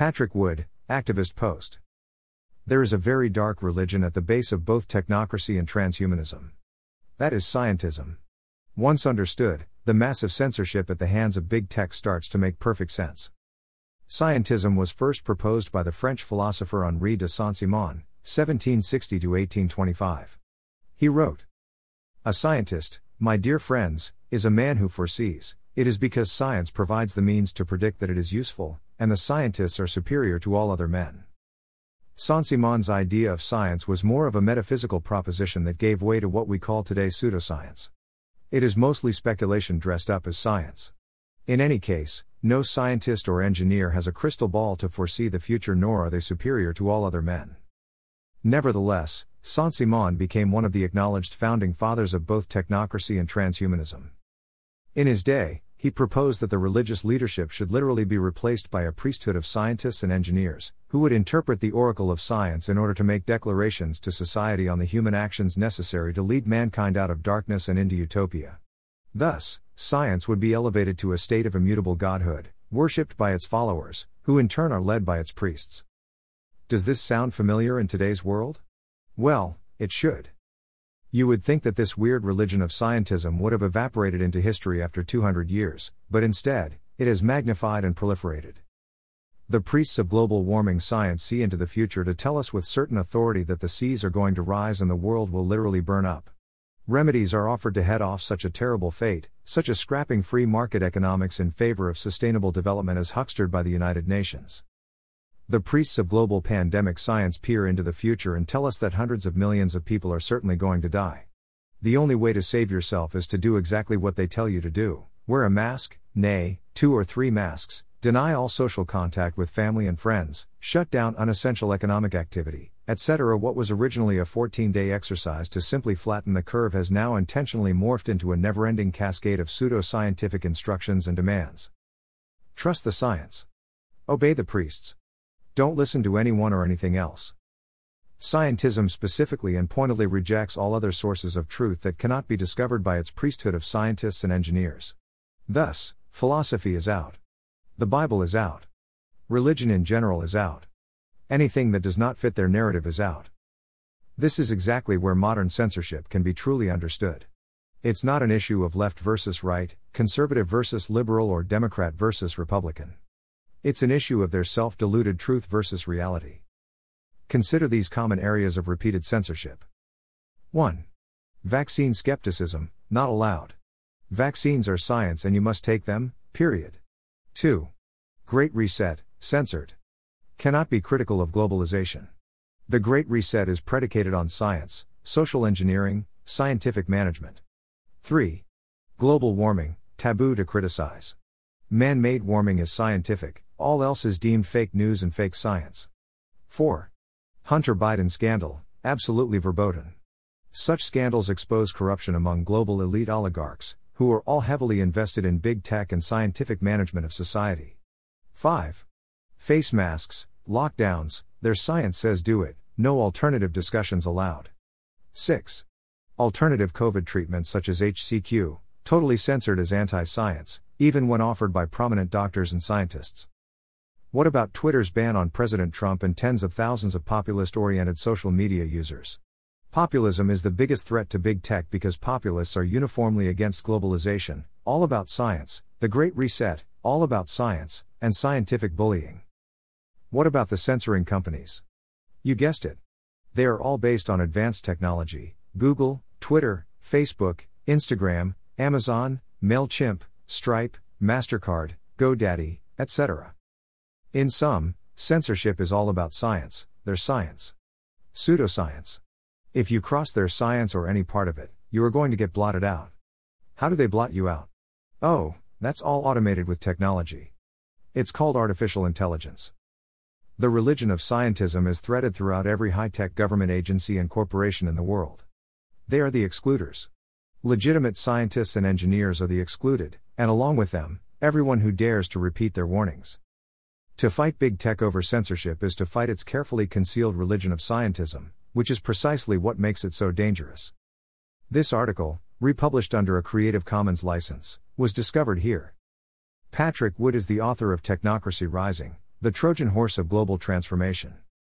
Patrick Wood, activist post. There is a very dark religion at the base of both technocracy and transhumanism. That is scientism. Once understood, the massive censorship at the hands of big tech starts to make perfect sense. Scientism was first proposed by the French philosopher Henri de Saint-Simon, 1760 1825. He wrote, A scientist, my dear friends, is a man who foresees. It is because science provides the means to predict that it is useful, and the scientists are superior to all other men. Saint Simon's idea of science was more of a metaphysical proposition that gave way to what we call today pseudoscience. It is mostly speculation dressed up as science. In any case, no scientist or engineer has a crystal ball to foresee the future, nor are they superior to all other men. Nevertheless, Saint Simon became one of the acknowledged founding fathers of both technocracy and transhumanism. In his day, he proposed that the religious leadership should literally be replaced by a priesthood of scientists and engineers, who would interpret the oracle of science in order to make declarations to society on the human actions necessary to lead mankind out of darkness and into utopia. Thus, science would be elevated to a state of immutable godhood, worshipped by its followers, who in turn are led by its priests. Does this sound familiar in today's world? Well, it should. You would think that this weird religion of scientism would have evaporated into history after 200 years, but instead, it has magnified and proliferated. The priests of global warming science see into the future to tell us with certain authority that the seas are going to rise and the world will literally burn up. Remedies are offered to head off such a terrible fate, such as scrapping free market economics in favor of sustainable development as huckstered by the United Nations. The priests of global pandemic science peer into the future and tell us that hundreds of millions of people are certainly going to die. The only way to save yourself is to do exactly what they tell you to do wear a mask, nay, two or three masks, deny all social contact with family and friends, shut down unessential economic activity, etc. What was originally a 14 day exercise to simply flatten the curve has now intentionally morphed into a never ending cascade of pseudo scientific instructions and demands. Trust the science. Obey the priests. Don't listen to anyone or anything else. Scientism specifically and pointedly rejects all other sources of truth that cannot be discovered by its priesthood of scientists and engineers. Thus, philosophy is out. The Bible is out. Religion in general is out. Anything that does not fit their narrative is out. This is exactly where modern censorship can be truly understood. It's not an issue of left versus right, conservative versus liberal, or Democrat versus Republican. It's an issue of their self deluded truth versus reality. Consider these common areas of repeated censorship. 1. Vaccine skepticism, not allowed. Vaccines are science and you must take them, period. 2. Great Reset, censored. Cannot be critical of globalization. The Great Reset is predicated on science, social engineering, scientific management. 3. Global warming, taboo to criticize. Man made warming is scientific, all else is deemed fake news and fake science. 4. Hunter Biden scandal, absolutely verboten. Such scandals expose corruption among global elite oligarchs, who are all heavily invested in big tech and scientific management of society. 5. Face masks, lockdowns, their science says do it, no alternative discussions allowed. 6. Alternative COVID treatments such as HCQ, totally censored as anti science, even when offered by prominent doctors and scientists. What about Twitter's ban on President Trump and tens of thousands of populist oriented social media users? Populism is the biggest threat to big tech because populists are uniformly against globalization, all about science, the Great Reset, all about science, and scientific bullying. What about the censoring companies? You guessed it. They are all based on advanced technology Google, Twitter, Facebook, Instagram, Amazon, MailChimp, Stripe, MasterCard, GoDaddy, etc. In sum, censorship is all about science, their science. Pseudoscience. If you cross their science or any part of it, you are going to get blotted out. How do they blot you out? Oh, that's all automated with technology. It's called artificial intelligence. The religion of scientism is threaded throughout every high tech government agency and corporation in the world. They are the excluders. Legitimate scientists and engineers are the excluded, and along with them, everyone who dares to repeat their warnings. To fight big tech over censorship is to fight its carefully concealed religion of scientism, which is precisely what makes it so dangerous. This article, republished under a Creative Commons license, was discovered here. Patrick Wood is the author of Technocracy Rising, The Trojan horse of global transformation.